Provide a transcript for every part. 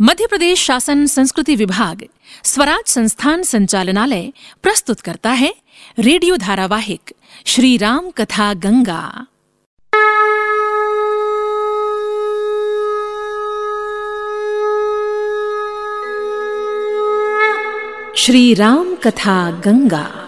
मध्य प्रदेश शासन संस्कृति विभाग, स्वराज संस्थान संचालनालय प्रस्तुत करता है रेडियो धारावाहिक, श्री राम कथा गंगा। श्री राम कथा गंगा।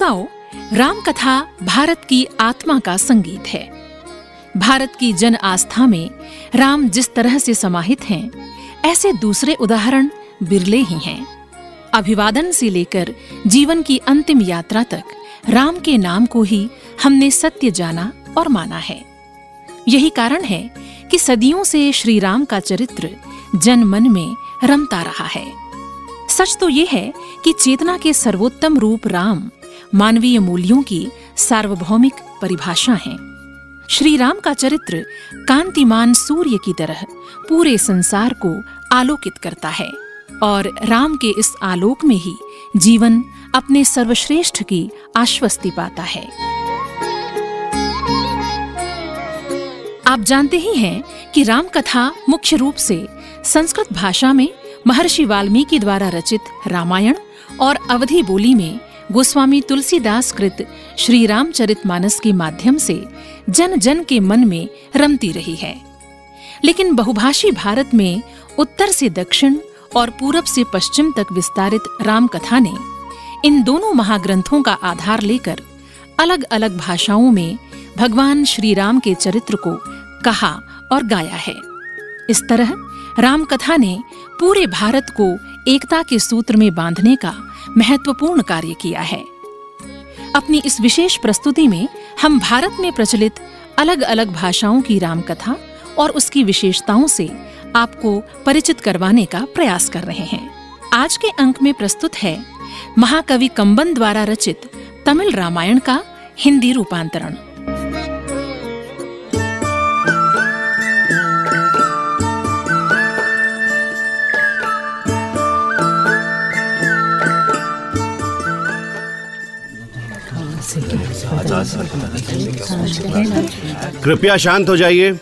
श्रोताओं राम कथा भारत की आत्मा का संगीत है। भारत की जन आस्था में राम जिस तरह से समाहित हैं, ऐसे दूसरे उदाहरण बिरले ही हैं। अभिवादन से लेकर जीवन की अंतिम यात्रा तक राम के नाम को ही हमने सत्य जाना और माना है। यही कारण है कि सदियों से श्री राम का चरित्र जन मन में रमता रहा है। सच तो ये है कि चेतना के सर्वोत्तम रूप राम मानवीय मूल्यों की सार्वभौमिक परिभाषा है। श्री राम का चरित्र कांतिमान सूर्य की तरह पूरे संसार को आलोकित करता है और राम के इस आलोक में ही जीवन अपने सर्वश्रेष्ठ की आश्वस्ति पाता है। आप जानते ही हैं कि राम कथा मुख्य रूप से संस्कृत भाषा में महर्षि वाल्मीकि द्वारा रचित रामायण और अवधि बोली में गोस्वामी तुलसीदास कृत श्री रामचरित मानस के माध्यम से जन जन के मन में रमती रही है। लेकिन बहुभाषी भारत में उत्तर से दक्षिण और पूरब से पश्चिम तक विस्तारित राम कथा ने इन दोनों महाग्रंथों का आधार लेकर अलग अलग भाषाओं में भगवान श्री राम के चरित्र को कहा और गाया है। इस तरह राम कथा ने पूरे भारत को एकता के सूत्र में बांधने का महत्वपूर्ण कार्य किया है। अपनी इस विशेष प्रस्तुति में हम भारत में प्रचलित अलग अलग भाषाओं की रामकथा और उसकी विशेषताओं से आपको परिचित करवाने का प्रयास कर रहे हैं। आज के अंक में प्रस्तुत है, महाकवि कंबन द्वारा रचित तमिल रामायण का हिंदी रूपांतरण। कृपया शांत हो जाइए।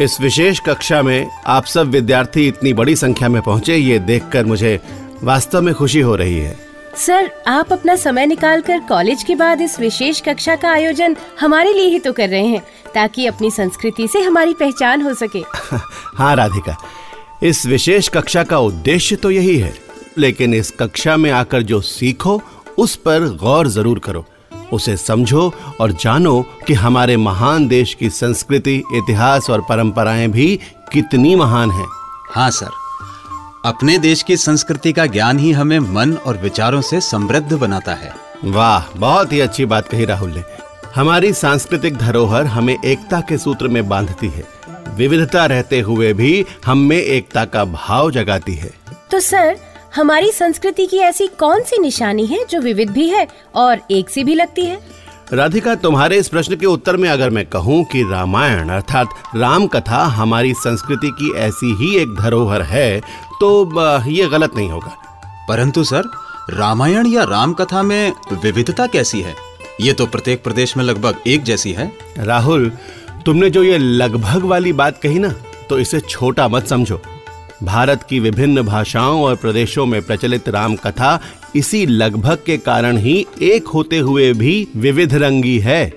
इस विशेष कक्षा में आप सब विद्यार्थी इतनी बड़ी संख्या में पहुँचे ये देखकर मुझे वास्तव में खुशी हो रही है। सर आप अपना समय निकालकर कॉलेज के बाद इस विशेष कक्षा का आयोजन हमारे लिए ही तो कर रहे हैं ताकि अपनी संस्कृति से हमारी पहचान हो सके। हाँ राधिका इस विशेष कक्षा का उद्देश्य तो यही है लेकिन इस कक्षा में आकर जो सीखो उस पर गौर ज़रूर करो। उसे समझो और जानो कि हमारे महान देश की संस्कृति इतिहास और परंपराएँ भी कितनी महान हैं। हाँ सर। अपने देश की संस्कृति का ज्ञान ही हमें मन और विचारों से समृद्ध बनाता है। वाह बहुत ही अच्छी बात कही राहुल ने। हमारी सांस्कृतिक धरोहर हमें एकता के सूत्र में बांधती है। विविधता रहते हुए भी हम में एकता का भाव जगाती है। तो सर हमारी संस्कृति की ऐसी कौन सी निशानी है जो विविध भी है और एक सी भी लगती है? राधिका तुम्हारे इस प्रश्न के उत्तर में अगर मैं कहूँ कि रामायण अर्थात राम कथा हमारी संस्कृति की ऐसी ही एक धरोहर है तो ये गलत नहीं होगा। परंतु सर रामायण या राम कथा में विविधता कैसी है? ये तो प्रत्येक प्रदेश में लगभग एक जैसी है। राहुल तुमने जो ये लगभग वाली बात कही ना तो इसे छोटा मत समझो। भारत की विभिन्न भाषाओं और प्रदेशों में प्रचलित राम कथा इसी लगभग के कारण ही एक होते हुए भी विविध रंगी है।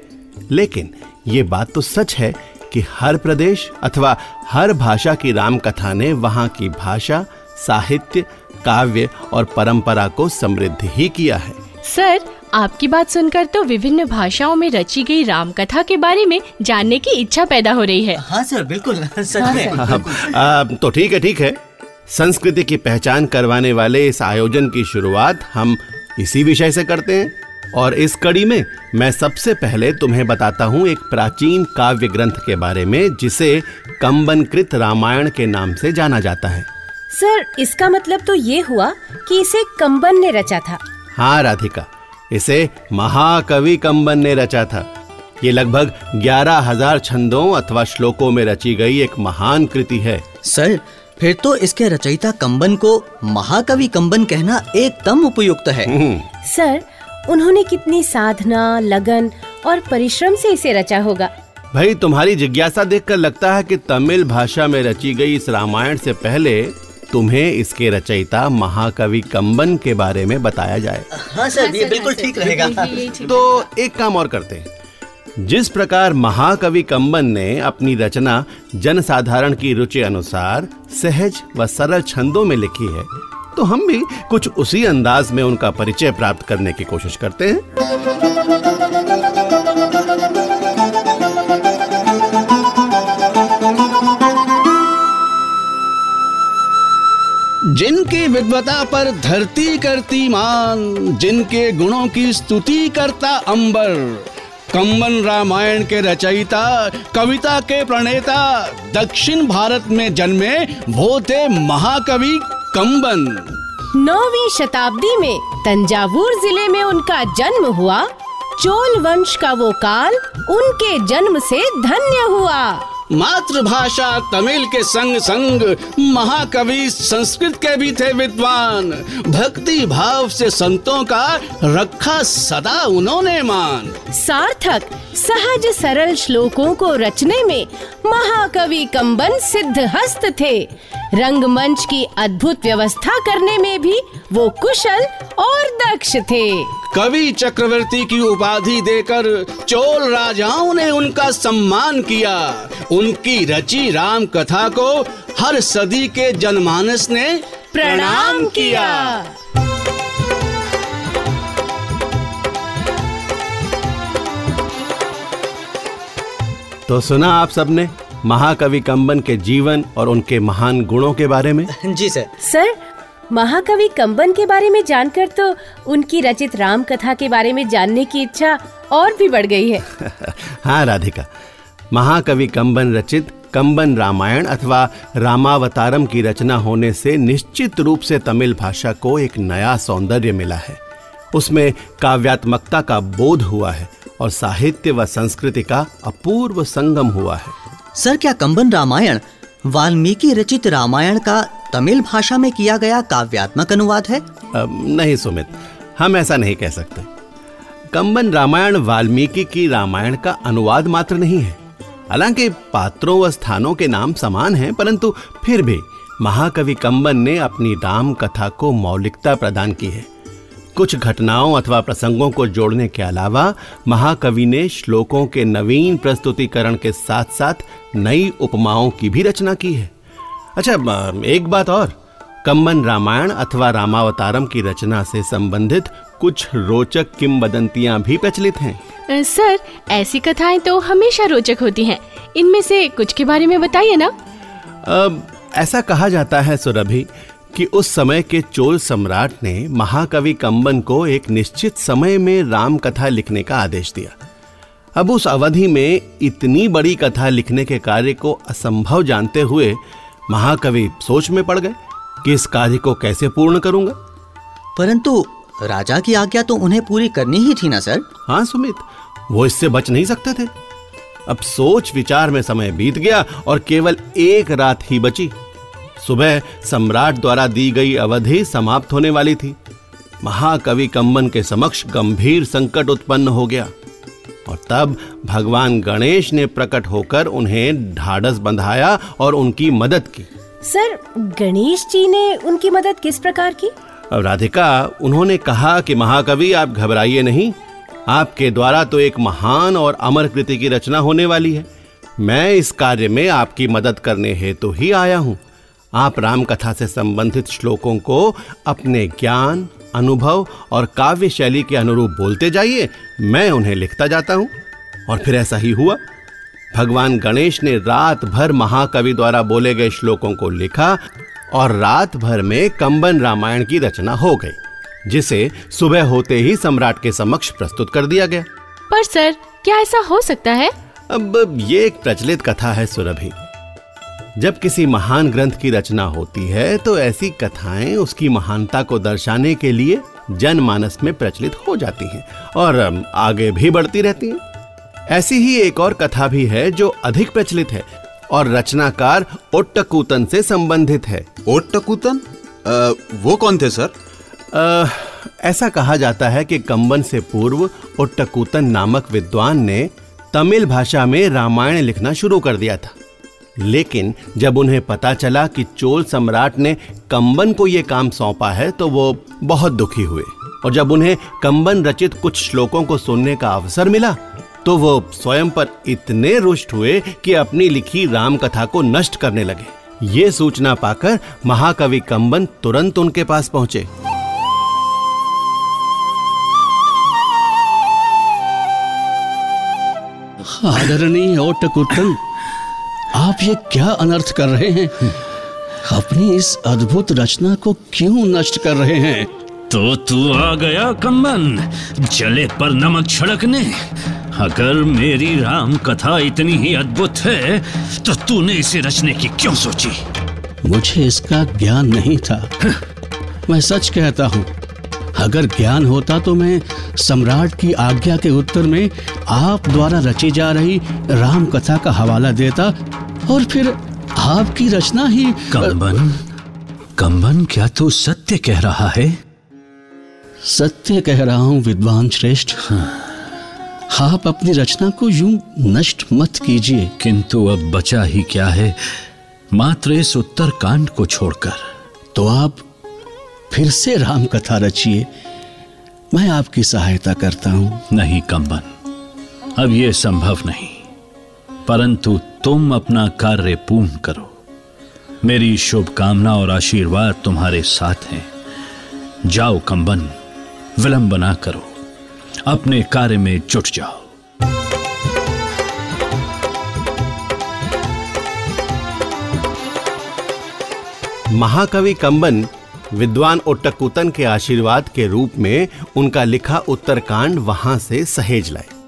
लेकिन ये बात तो सच है कि हर प्रदेश अथवा हर भाषा की राम कथा ने वहाँ की भाषा, साहित्य, काव्य और परंपरा को समृद्ध ही किया है। सर आपकी बात सुनकर तो विभिन्न भाषाओं में रची गई राम कथा के बारे में जानने की इच्छा पैदा हो रही है। हाँ सर बिल्कुल सच में। आ, तो ठीक है ठीक है। संस्कृति की पहचान करवाने वाले इस आयोजन की शुरुआत हम इसी विषय से करते हैं। और इस कड़ी में मैं सबसे पहले तुम्हें बताता हूँ एक प्राचीन काव्य ग्रंथ के बारे में जिसे कंबनकृत रामायण के नाम से जाना जाता है। सर इसका मतलब तो ये हुआ कि इसे कंबन ने रचा था। हाँ राधिका। इसे महाकवि कंबन ने रचा था। ये लगभग ग्यारह हज़ार छंदों अथवा श्लोकों में रची गई एक महान कृति है। सर फिर तो इसके रचयिता कंबन को महाकवि कंबन कहना एकदम उपयुक्त है। हम्म, सर उन्होंने कितनी साधना लगन और परिश्रम से इसे रचा होगा। भाई तुम्हारी जिज्ञासा देखकर लगता है कि तमिल भाषा में रची गई इस रामायण से पहले तुम्हें इसके रचयिता महाकवि कंबन के बारे में बताया जाए। हाँ सर ये बिल्कुल ठीक रहेगा। तो एक काम और करते हैं। जिस प्रकार महाकवि कंबन ने अपनी रचना जनसाधारण की रुचि अनुसार सहज व सरल छंदों में लिखी है तो हम भी कुछ उसी अंदाज में उनका परिचय प्राप्त करने की कोशिश करते हैं। जिनकी विद्वता पर धरती करती मान, जिनके गुणों की स्तुति करता अंबर। कंबन रामायण के रचयिता, कविता के प्रणेता, दक्षिण भारत में जन्मे वो थे महाकवि कंबन। नौवीं शताब्दी में तंजावुर ज़िले में उनका जन्म हुआ। चोल वंश का वो काल उनके जन्म से धन्य हुआ। मातृभाषा तमिल के संग संग महाकवि संस्कृत के भी थे विद्वान। भक्ति भाव से संतों का रखा सदा उन्होंने मान। सार्थक, सहज सरल श्लोकों को रचने में महाकवि कंबन सिद्ध हस्त थे। रंगमंच की अद्भुत व्यवस्था करने में भी वो कुशल और दक्ष थे। कवि चक्रवर्ती की उपाधि देकर चोल राजाओं ने उनका सम्मान किया। उनकी रची राम कथा को हर सदी के जनमानस ने प्रणाम किया। तो सुना आप सबने महाकवि कंबन के जीवन और उनके महान गुणों के बारे में? जी सर। सर महाकवि कंबन के बारे में जानकर तो उनकी रचित राम कथा के बारे में जानने की इच्छा और भी बढ़ गई है। हाँ राधिका। महाकवि कंबन रचित कंबन रामायण अथवा रामावतारम की रचना होने से निश्चित रूप से तमिल भाषा को एक नया सौंदर्य मिला है। उसमें काव्यात्मकता का बोध हुआ है और साहित्य व संस्कृति का अपूर्व संगम हुआ है। सर क्या कंबन रामायण वाल्मीकि रचित रामायण का तमिल भाषा में किया गया काव्यात्मक अनुवाद है? नहीं सुमित, हम ऐसा नहीं कह सकते। कंबन रामायण वाल्मीकि की रामायण का अनुवाद मात्र नहीं है। हालाँकि पात्रों व स्थानों के नाम समान हैं, परंतु फिर भी महाकवि कंबन ने अपनी राम कथा को मौलिकता प्रदान की है। कुछ घटनाओं अथवा प्रसंगों को जोड़ने के अलावा महाकवि ने श्लोकों के नवीन प्रस्तुतिकरण के साथ साथ नई उपमाओं की भी रचना की है। अच्छा एक बात और। कम्बन रामायण अथवा रामावतारम की रचना से संबंधित कुछ रोचक किंवदंतियाँ भी प्रचलित हैं। सर ऐसी कथाएँ तो हमेशा रोचक होती हैं। इनमें से कुछ के बारे में बताइए ना। अब ऐसा कहा जाता है सुरभि कि उस समय के चोल सम्राट ने महाकवि कंबन को एक निश्चित समय में राम कथा लिखने का आदेश दिया। अब उस अवधि में इतनी बड़ी कथा लिखने के कार्य को असंभव जानते हुए महाकवि सोच में पड़ गए कि इस कार्य को कैसे पूर्ण करूँगा? परंतु राजा की आज्ञा तो उन्हें पूरी करनी ही थी ना सर? हाँ सुमित वो इससे बच नहीं सकते थे। अब सोच विचार में समय बीत गया और केवल एक रात ही बची। सुबह सम्राट द्वारा दी गई अवधि समाप्त होने वाली थी। महाकवि कंबन के समक्ष गंभीर संकट उत्पन्न हो गया। और तब भगवान गणेश ने प्रकट होकर उन्हें ढाढ़स बंधाया और उनकी मदद की। सर गणेश जी ने उनकी मदद किस प्रकार की? राधिका उन्होंने कहा कि महाकवि आप घबराइए नहीं। आपके द्वारा तो एक महान और अमर कृति की रचना होने वाली है। मैं इस कार्य में आपकी मदद करने हेतु तो ही आया हूँ। आप राम कथा से संबंधित श्लोकों को अपने ज्ञान अनुभव और काव्य शैली के अनुरूप बोलते जाइए मैं उन्हें लिखता जाता हूँ। और फिर ऐसा ही हुआ। भगवान गणेश ने रात भर महाकवि द्वारा बोले गए श्लोकों को लिखा और रात भर में कंबन रामायण की रचना हो गई जिसे सुबह होते ही सम्राट के समक्ष प्रस्तुत कर दिया गया। पर सर क्या ऐसा हो सकता है? अब ये एक प्रचलित कथा है सुरभि। जब किसी महान ग्रंथ की रचना होती है तो ऐसी कथाएँ उसकी महानता को दर्शाने के लिए जनमानस में प्रचलित हो जाती हैं और आगे भी बढ़ती रहती हैं। ऐसी ही एक और कथा भी है जो अधिक प्रचलित है और रचनाकार ओट्टकूतन से संबंधित है। ओट्टकूतन? वो कौन थे सर? अ, ऐसा कहा जाता है कि कंबन से पूर्व ओट्टकूतन नामक विद्वान ने तमिल भाषा में रामायण लिखना शुरू कर दिया था। लेकिन जब उन्हें पता चला कि चोल सम्राट ने कंबन को यह काम सौंपा है तो वो बहुत दुखी हुए। और जब उन्हें कंबन रचित कुछ श्लोकों को सुनने का अवसर मिला तो वो स्वयं पर इतने रुष्ट हुए कि अपनी लिखी राम कथा को नष्ट करने लगे। ये सूचना पाकर महाकवि कंबन तुरंत उनके पास पहुँचे। आदरणीय ओटकुटन आप ये क्या अनर्थ कर रहे हैं? अपनी इस अद्भुत रचना को क्यों नष्ट कर रहे हैं? तो तू आ गया कंबन जले पर नमक छिड़कने। अगर मेरी राम कथा इतनी ही अद्भुत है तो तूने इसे रचने की क्यों सोची? मुझे इसका ज्ञान नहीं था। मैं सच कहता हूँ अगर ज्ञान होता तो मैं सम्राट की आज्ञा के उत्तर में आप द्वारा रची जा रही राम कथा का हवाला देता और फिर आपकी रचना ही कंबन? कंबन क्या तू सत्य कह रहा है? सत्य कह रहा हूँ विद्वान श्रेष्ठ। हाँ। आप अपनी रचना को यूँ नष्ट मत कीजिए। किंतु अब बचा ही क्या है? मात्र इस उत्तर कांड को छोड़कर। तो आप फिर से राम कथा रचिए। मैं आपकी सहायता करता हूँ। नहीं कंबन। अब यह संभव नहीं। परंतु तुम अपना कार्य पूर्ण करो। मेरी शुभकामना और आशीर्वाद तुम्हारे साथ हैं। जाओ कंबन विलंब ना करो। अपने कार्य में जुट जाओ। महाकवि कंबन विद्वान ओट्टकूतन के आशीर्वाद के रूप में उनका लिखा उत्तरकांड वहाँ से सहेज लाए।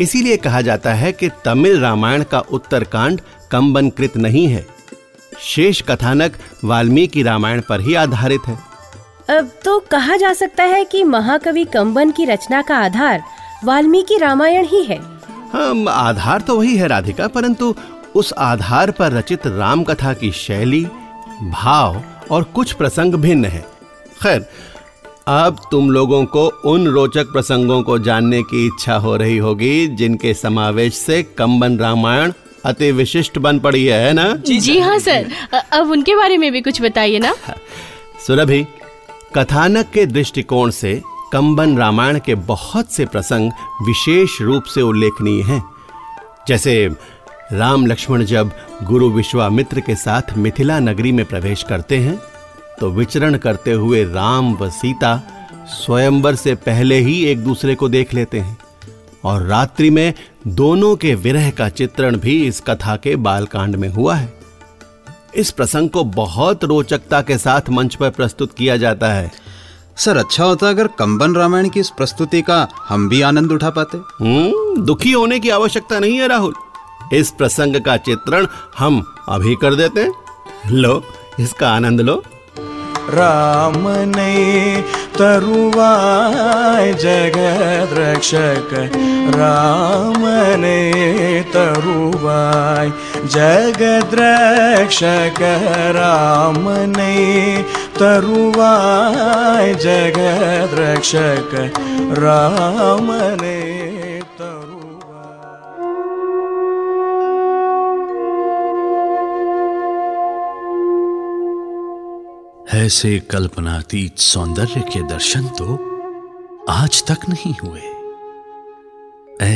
इसीलिए कहा जाता है कि तमिल रामायण का उत्तरकांड कंबनकृत नहीं है। शेष कथानक वाल्मीकि रामायण पर ही आधारित है। अब तो कहा जा सकता है कि महाकवि कंबन की रचना का आधार वाल्मीकि रामायण ही है। हम आधार तो वही है राधिका परंतु उस आधार पर रचित राम कथा की शैली भाव और कुछ प्रसंग भिन्न है। खैर अब तुम लोगों को उन रोचक प्रसंगों को जानने की इच्छा हो रही होगी जिनके समावेश से कंबन रामायण अति विशिष्ट बन पड़ी है, ना? जी, जी हाँ सर। अब उनके बारे में भी कुछ बताइए ना। सुरभि कथानक के दृष्टिकोण से कंबन रामायण के बहुत से प्रसंग विशेष रूप से उल्लेखनीय हैं। जैसे राम लक्ष्मण जब गुरु विश्वामित्र के साथ मिथिला नगरी में प्रवेश करते हैं तो विचरण करते हुए राम व सीता स्वयंवर से पहले ही एक दूसरे को देख लेते हैं और रात्रि में दोनों के विरह का चित्रण भी इस कथा के बालकांड में हुआ है। इस प्रसंग को बहुत रोचकता के साथ मंच पर प्रस्तुत किया जाता है। सर अच्छा होता अगर कंबन रामायण की इस प्रस्तुति का हम भी आनंद उठा पाते। हम्म दुखी होने की आवश्यकता नहीं है राहुल। इस प्रसंग का चित्रण हम अभी कर देते हैं। लो इसका आनंद लो। राम तरुवाय जगद्रक्षक ज तरुवाय जगद्रक्षक रामने तरुवाय जगद्रक्षक जग रामने ऐसे कल्पनातीत सौंदर्य के दर्शन तो आज तक नहीं हुए।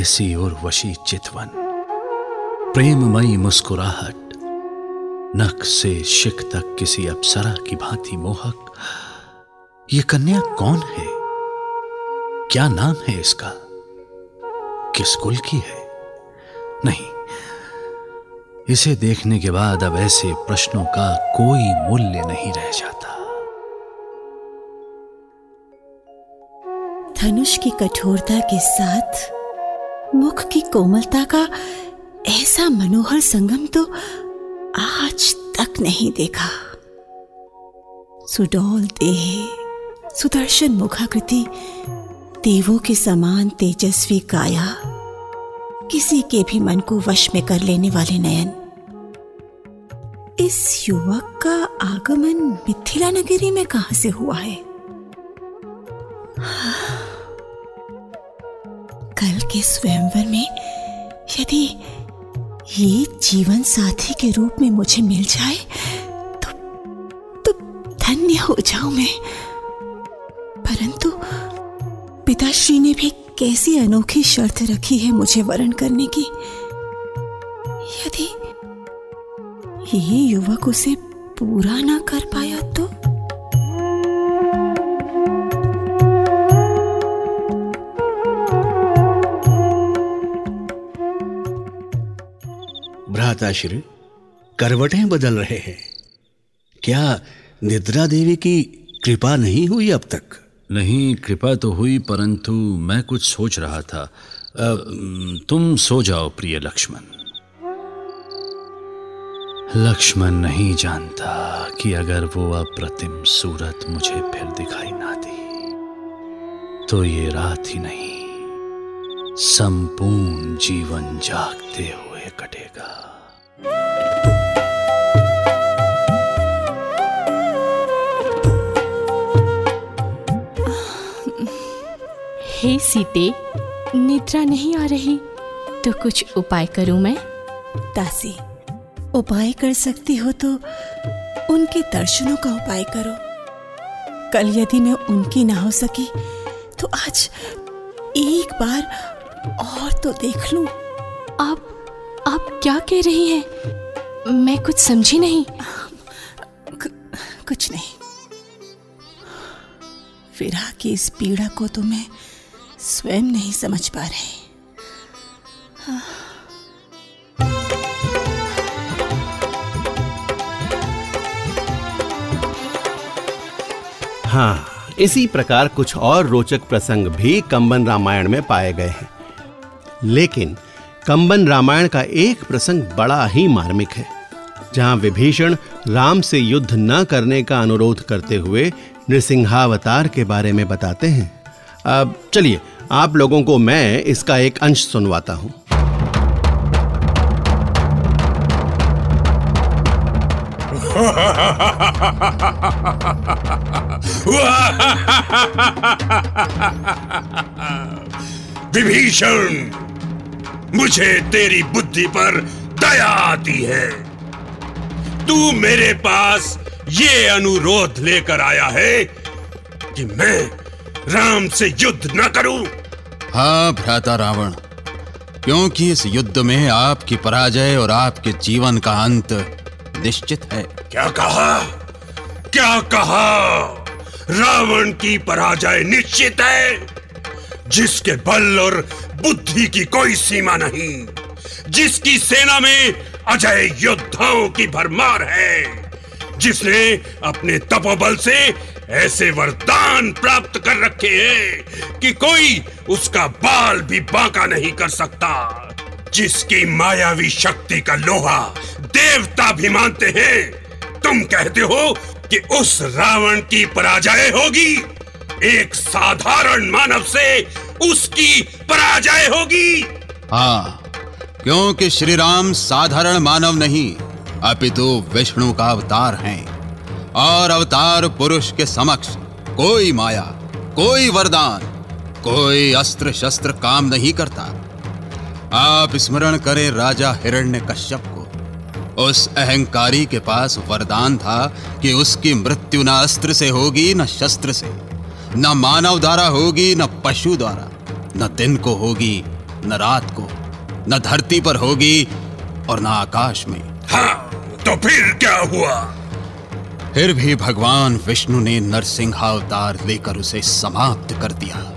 ऐसी उर्वशी चितवन। प्रेममयी मुस्कुराहट। नख से शिख तक किसी अप्सरा की भांति मोहक। ये कन्या कौन है? क्या नाम है इसका? किस कुल की है? नहीं इसे देखने के बाद अब ऐसे प्रश्नों का कोई मूल्य नहीं रह जाता। धनुष की कठोरता के साथ, मुख की कोमलता का ऐसा मनोहर संगम तो आज तक नहीं देखा। सुडौल देह, सुदर्शन मुखाकृति, देवों के समान तेजस्वी काया किसी के भी मन को वश में कर लेने वाले नयन। इस युवक का आगमन मिथिला नगरी में कहाँ से हुआ है? कल के स्वयंवर में यदि ये जीवन साथी के रूप में मुझे मिल जाए तो तो धन्य हो जाऊँ मैं। परंतु पिताश्री ने भी कैसी अनोखी शर्त रखी है मुझे वरण करने की? यदि ये युवक उसे पूरा ना कर पाया तो? भ्राताश्री, करवटें बदल रहे हैं। क्या निद्रा देवी की कृपा नहीं हुई अब तक? नहीं कृपा तो हुई परंतु मैं कुछ सोच रहा था। अ, तुम सो जाओ प्रिय लक्ष्मण। लक्ष्मण नहीं जानता कि अगर वो अप्रतिम सूरत मुझे फिर दिखाई ना दी तो ये रात ही नहीं संपूर्ण जीवन जागते हुए कटेगा। हे सीते निद्रा नहीं आ रही तो कुछ उपाय करूँ मैं? दासी उपाय कर सकती हो तो उनके दर्शनों का उपाय करो। कल यदि मैं उनकी ना हो सकी तो आज एक बार और तो देख लूँ। आप आप क्या कह रही हैं? मैं कुछ समझी नहीं। कुछ नहीं। विरह की इस पीड़ा को तो मैं स्वयं नहीं समझ पा रही हाँ। इसी प्रकार कुछ और रोचक प्रसंग भी कंबन रामायण में पाए गए हैं। लेकिन कंबन रामायण का एक प्रसंग बड़ा ही मार्मिक है, जहाँ विभीषण राम से युद्ध न करने का अनुरोध करते हुए नृसिंहावतार के बारे में बताते हैं। अब चलिए आप लोगों को मैं इसका एक अंश सुनवाता हूँ। विभीषण, मुझे तेरी बुद्धि पर दया आती है। तू मेरे पास ये अनुरोध लेकर आया है कि मैं राम से युद्ध न करूँ। हाँ भ्राता रावण, क्योंकि इस युद्ध में आपकी पराजय और आपके जीवन का अंत निश्चित है। क्या कहा? क्या कहा? रावण की पराजय निश्चित है, जिसके बल और बुद्धि की कोई सीमा नहीं, जिसकी सेना में अजय योद्धाओं की भरमार है, जिसने अपने तपोबल से ऐसे वरदान प्राप्त कर रखे हैं कि कोई उसका बाल भी बांका नहीं कर सकता, जिसकी मायावी शक्ति का लोहा देवता भी मानते हैं। तुम कहते हो कि उस रावण की पराजय होगी, एक साधारण मानव से उसकी पराजय होगी। हाँ क्योंकि श्री राम साधारण मानव नहीं, अपितु विष्णु का अवतार हैं। और अवतार पुरुष के समक्ष कोई माया, कोई वरदान, कोई अस्त्र शस्त्र काम नहीं करता। आप स्मरण करें राजा हिरण्य कश्यप को। उस अहंकारी के पास वरदान था कि उसकी मृत्यु न अस्त्र से होगी, न शस्त्र से, न मानव द्वारा होगी, न पशु द्वारा। न दिन को होगी, न रात को, न धरती पर होगी और न आकाश में। हाँ तो फिर क्या हुआ? फिर भी भगवान विष्णु ने नरसिंहावतार लेकर उसे समाप्त कर दिया।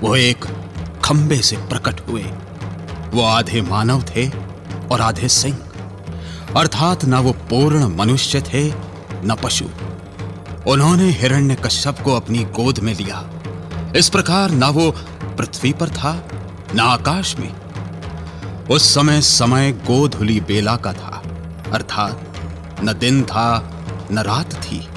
वो एक खंबे से प्रकट हुए। वो आधे मानव थे और आधे सिंह। अर्थात न वो पूर्ण मनुष्य थे, न पशु। उन्होंने हिरण्य कश्यप को अपनी गोद में लिया। इस प्रकार न वो पृथ्वी पर था, न आकाश में। उस समय समय गोधुली बेला का था। अर्थात न दिन था न रात थी।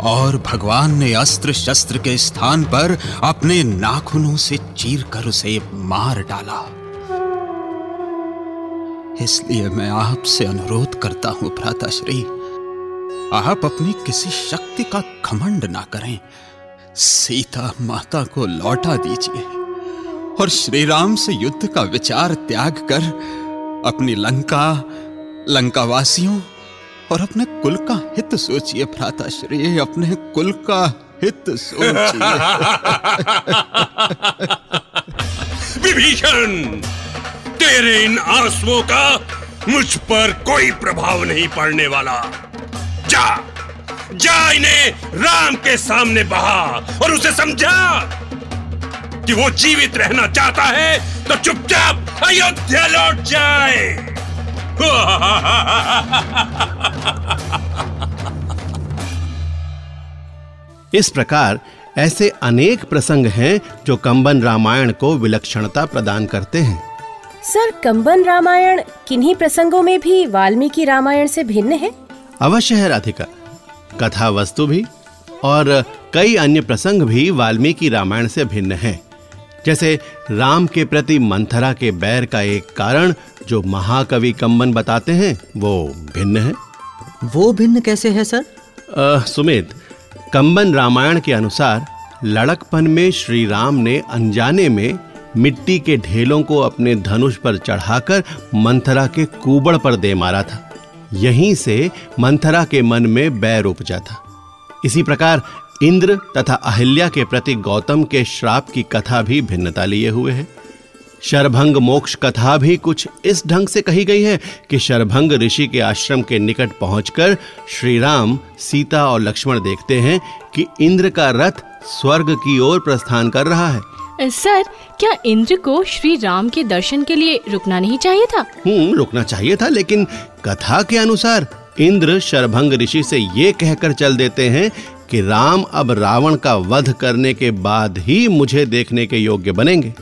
और भगवान ने अस्त्र शस्त्र के स्थान पर अपने नाखूनों से चीर कर उसे मार डाला। इसलिए मैं आपसे अनुरोध करता हूँ, भ्राताश्री, आप अपनी किसी शक्ति का घमंड ना करें। सीता माता को लौटा दीजिए और श्री राम से युद्ध का विचार त्याग कर अपनी लंका, लंकावासियों और अपने कुल का हित सोचिए भ्राताश्री अपने कुल का हित सोचिए। विभीषण, तेरे इन आंसुओं का मुझ पर कोई प्रभाव नहीं पड़ने वाला। जा जा इन्हें राम के सामने बहा और उसे समझा कि वो जीवित रहना चाहता है तो चुपचाप अयोध्या लौट जाए। इस प्रकार ऐसे अनेक प्रसंग हैं जो कंबन रामायण को विलक्षणता प्रदान करते हैं। सर कंबन रामायण किन्हीं प्रसंगों में भी वाल्मीकि रामायण से भिन्न है? अवश्य है राधिका। कथा वस्तु भी और कई अन्य प्रसंग भी वाल्मीकि रामायण से भिन्न हैं। जैसे राम के प्रति मंथरा के बैर का एक कारण जो महाकवि कंबन बताते हैं वो भिन्न है? वो भिन्न कैसे है सर? अ, सुमित कंबन रामायण के अनुसार लड़कपन में श्री राम ने अनजाने में मिट्टी के ढेलों को अपने धनुष पर चढ़ाकर मंथरा के कुबड़ पर दे मारा था। यहीं से मंथरा के मन में बैर उपजा था। इसी प्रकार इंद्र तथा अहिल्या के प्रति गौतम के श्राप की कथा भी भिन्नता लिए हुए है। शरभंग मोक्ष कथा भी कुछ इस ढंग से कही गई है कि शरभंग ऋषि के आश्रम के निकट पहुंचकर श्री राम सीता और लक्ष्मण देखते हैं कि इंद्र का रथ स्वर्ग की ओर प्रस्थान कर रहा है। सर क्या इंद्र को श्री राम के दर्शन के लिए रुकना नहीं चाहिए था? हम्म रुकना चाहिए था लेकिन कथा के अनुसार इंद्र शरभंग ऋषि से ये कहकर चल देते हैं कि राम अब रावण का वध करने के बाद ही मुझे देखने के योग्य बनेंगे।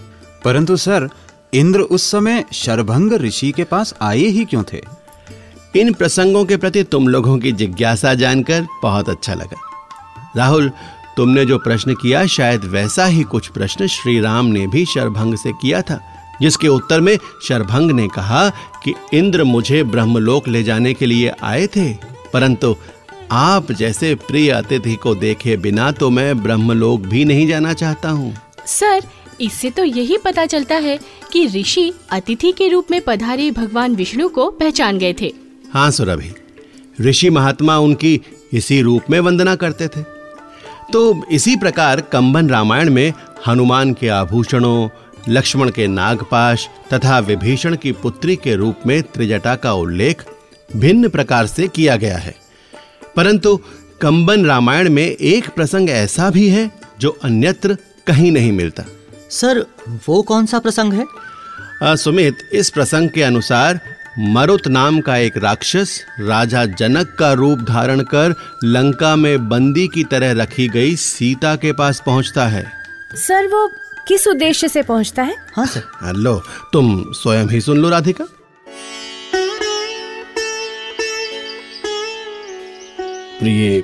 परंतु सर इंद्र उस समय शरभंग ऋषि के पास आए ही क्यों थे? इन प्रसंगों के प्रति तुम लोगों की जिज्ञासा जानकर बहुत अच्छा लगा। राहुल तुमने जो प्रश्न किया शायद वैसा ही कुछ प्रश्न श्री राम ने भी शरभंग से किया था जिसके उत्तर में शरभंग ने कहा कि इंद्र मुझे ब्रह्मलोक ले जाने के लिए आए थे परंतु आप जैसे प्रिय अतिथि को देखे बिना तो मैं ब्रह्मलोक भी नहीं जाना चाहता हूँ। सर इससे तो यही पता चलता है कि ऋषि अतिथि के रूप में पधारे भगवान विष्णु को पहचान गए थे। हाँ सुरभि। ऋषि महात्मा उनकी इसी रूप में वंदना करते थे। तो इसी प्रकार कंबन रामायण में हनुमान के आभूषणों लक्ष्मण के नागपाश तथा विभीषण की पुत्री के रूप में त्रिजटा का उल्लेख भिन्न प्रकार से किया गया है। परंतु कंबन रामायण में एक प्रसंग ऐसा भी है जो अन्यत्र कहीं नहीं मिलता। सर वो कौन सा प्रसंग है? आ, सुमित इस प्रसंग के अनुसार मरुत नाम का एक राक्षस राजा जनक का रूप धारण कर लंका में बंदी की तरह रखी गई सीता के पास पहुँचता है। सर वो किस उद्देश्य से पहुँचता है? हाँ सर। लो तुम स्वयं ही सुन लो राधिका। प्रिय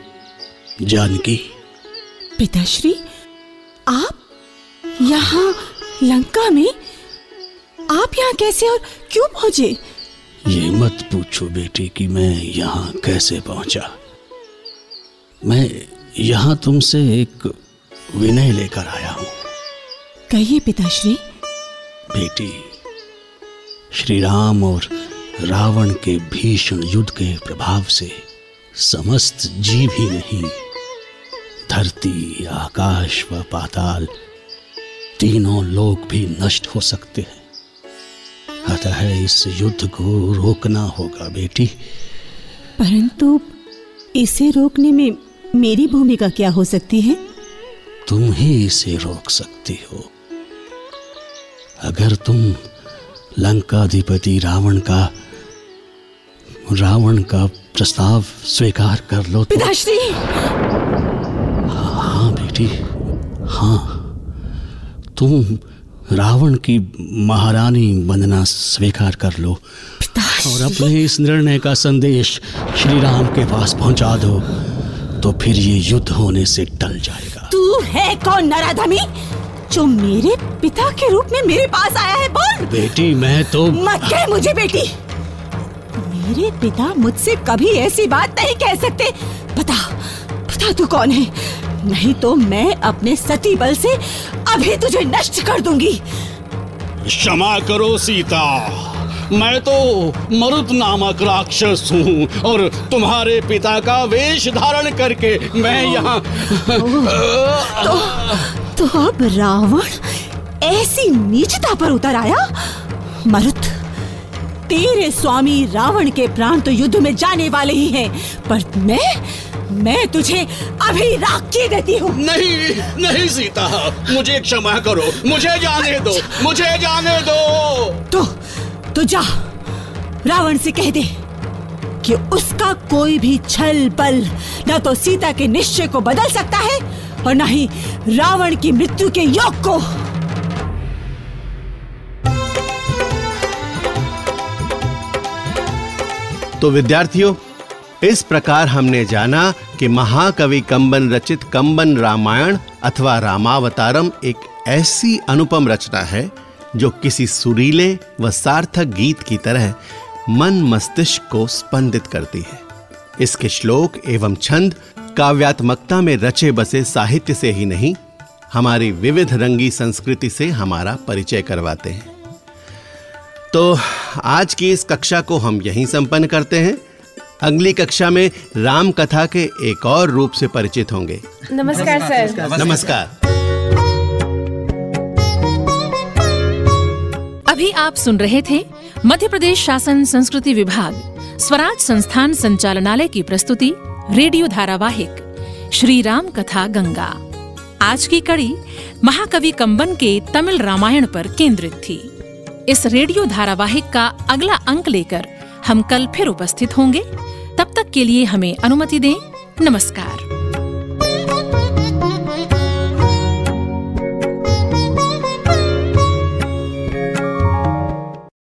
जानकी। पिताश्री आप यहाँ लंका में आप यहाँ कैसे और क्यों पहुँचे? ये मत पूछो बेटी कि मैं यहाँ कैसे पहुँचा। मैं यहाँ तुमसे एक विनय लेकर आया हूँ। कहिए पिताश्री। बेटी श्री राम और रावण के भीषण युद्ध के प्रभाव से समस्त जीव ही नहीं। धरती आकाश व पाताल तीनों लोग भी नष्ट हो सकते हैं। अतः इस युद्ध को रोकना होगा बेटी। परंतु इसे रोकने में मेरी भूमिका क्या हो सकती है? तुम ही इसे रोक सकती हो। अगर तुम लंकाधिपति रावण का रावण का प्रस्ताव स्वीकार कर लो तो पिताश्री! हाँ बेटी। हाँ। तुम रावण की महारानी बनना स्वीकार कर लो। और अपने इस निर्णय का संदेश श्री राम के पास पहुँचा दो तो फिर ये युद्ध होने से टल जाएगा। तू है कौन नराधमी? जो मेरे पिता के रूप में मेरे पास आया है बोल! बेटी मैं तो मत कह मुझे बेटी! मेरे पिता मुझसे कभी ऐसी बात नहीं कह सकते। बता बता तू कौन है? नहीं तो मैं अपने सती बल से अभी तुझे नष्ट कर दूँगी। क्षमा करो सीता। मैं तो मरुत नामक राक्षस हूँ और तुम्हारे पिता का वेश धारण करके मैं यहाँ तो, तो अब रावण ऐसी नीचता पर उतर आया? मरुत तेरे स्वामी रावण के प्राण तो युद्ध में जाने वाले ही हैं पर मैं मैं तुझे अभी राख देती हूँ। नहीं नहीं सीता मुझे क्षमा करो मुझे जाने दो मुझे जाने दो। तो तो जा रावण से कह दे कि उसका कोई भी छल बल न तो सीता के निश्चय को बदल सकता है और न ही रावण की मृत्यु के योग को। तो विद्यार्थियों, इस प्रकार हमने जाना कि महाकवि कंबन रचित कंबन रामायण अथवा रामावतारम एक ऐसी अनुपम रचना है जो किसी सुरीले व सार्थक गीत की तरह मन मस्तिष्क को स्पंदित करती है। इसके श्लोक एवं छंद काव्यात्मकता में रचे बसे साहित्य से ही नहीं, हमारी विविध रंगी संस्कृति से हमारा परिचय करवाते हैं। तो आज की इस कक्षा को हम यहीं संपन्न करते हैं। अगली कक्षा में राम कथा के एक और रूप से परिचित होंगे। नमस्कार सर। नमस्कार। अभी आप सुन रहे थे मध्य प्रदेश शासन संस्कृति विभाग स्वराज संस्थान संचालनालय की प्रस्तुति रेडियो धारावाहिक श्री राम कथा गंगा। आज की कड़ी महाकवि कंबन के तमिल रामायण पर केंद्रित थी। इस रेडियो धारावाहिक का अगला अंक लेकर हम कल फिर उपस्थित होंगे। तब तक के लिए हमें अनुमति दें। नमस्कार।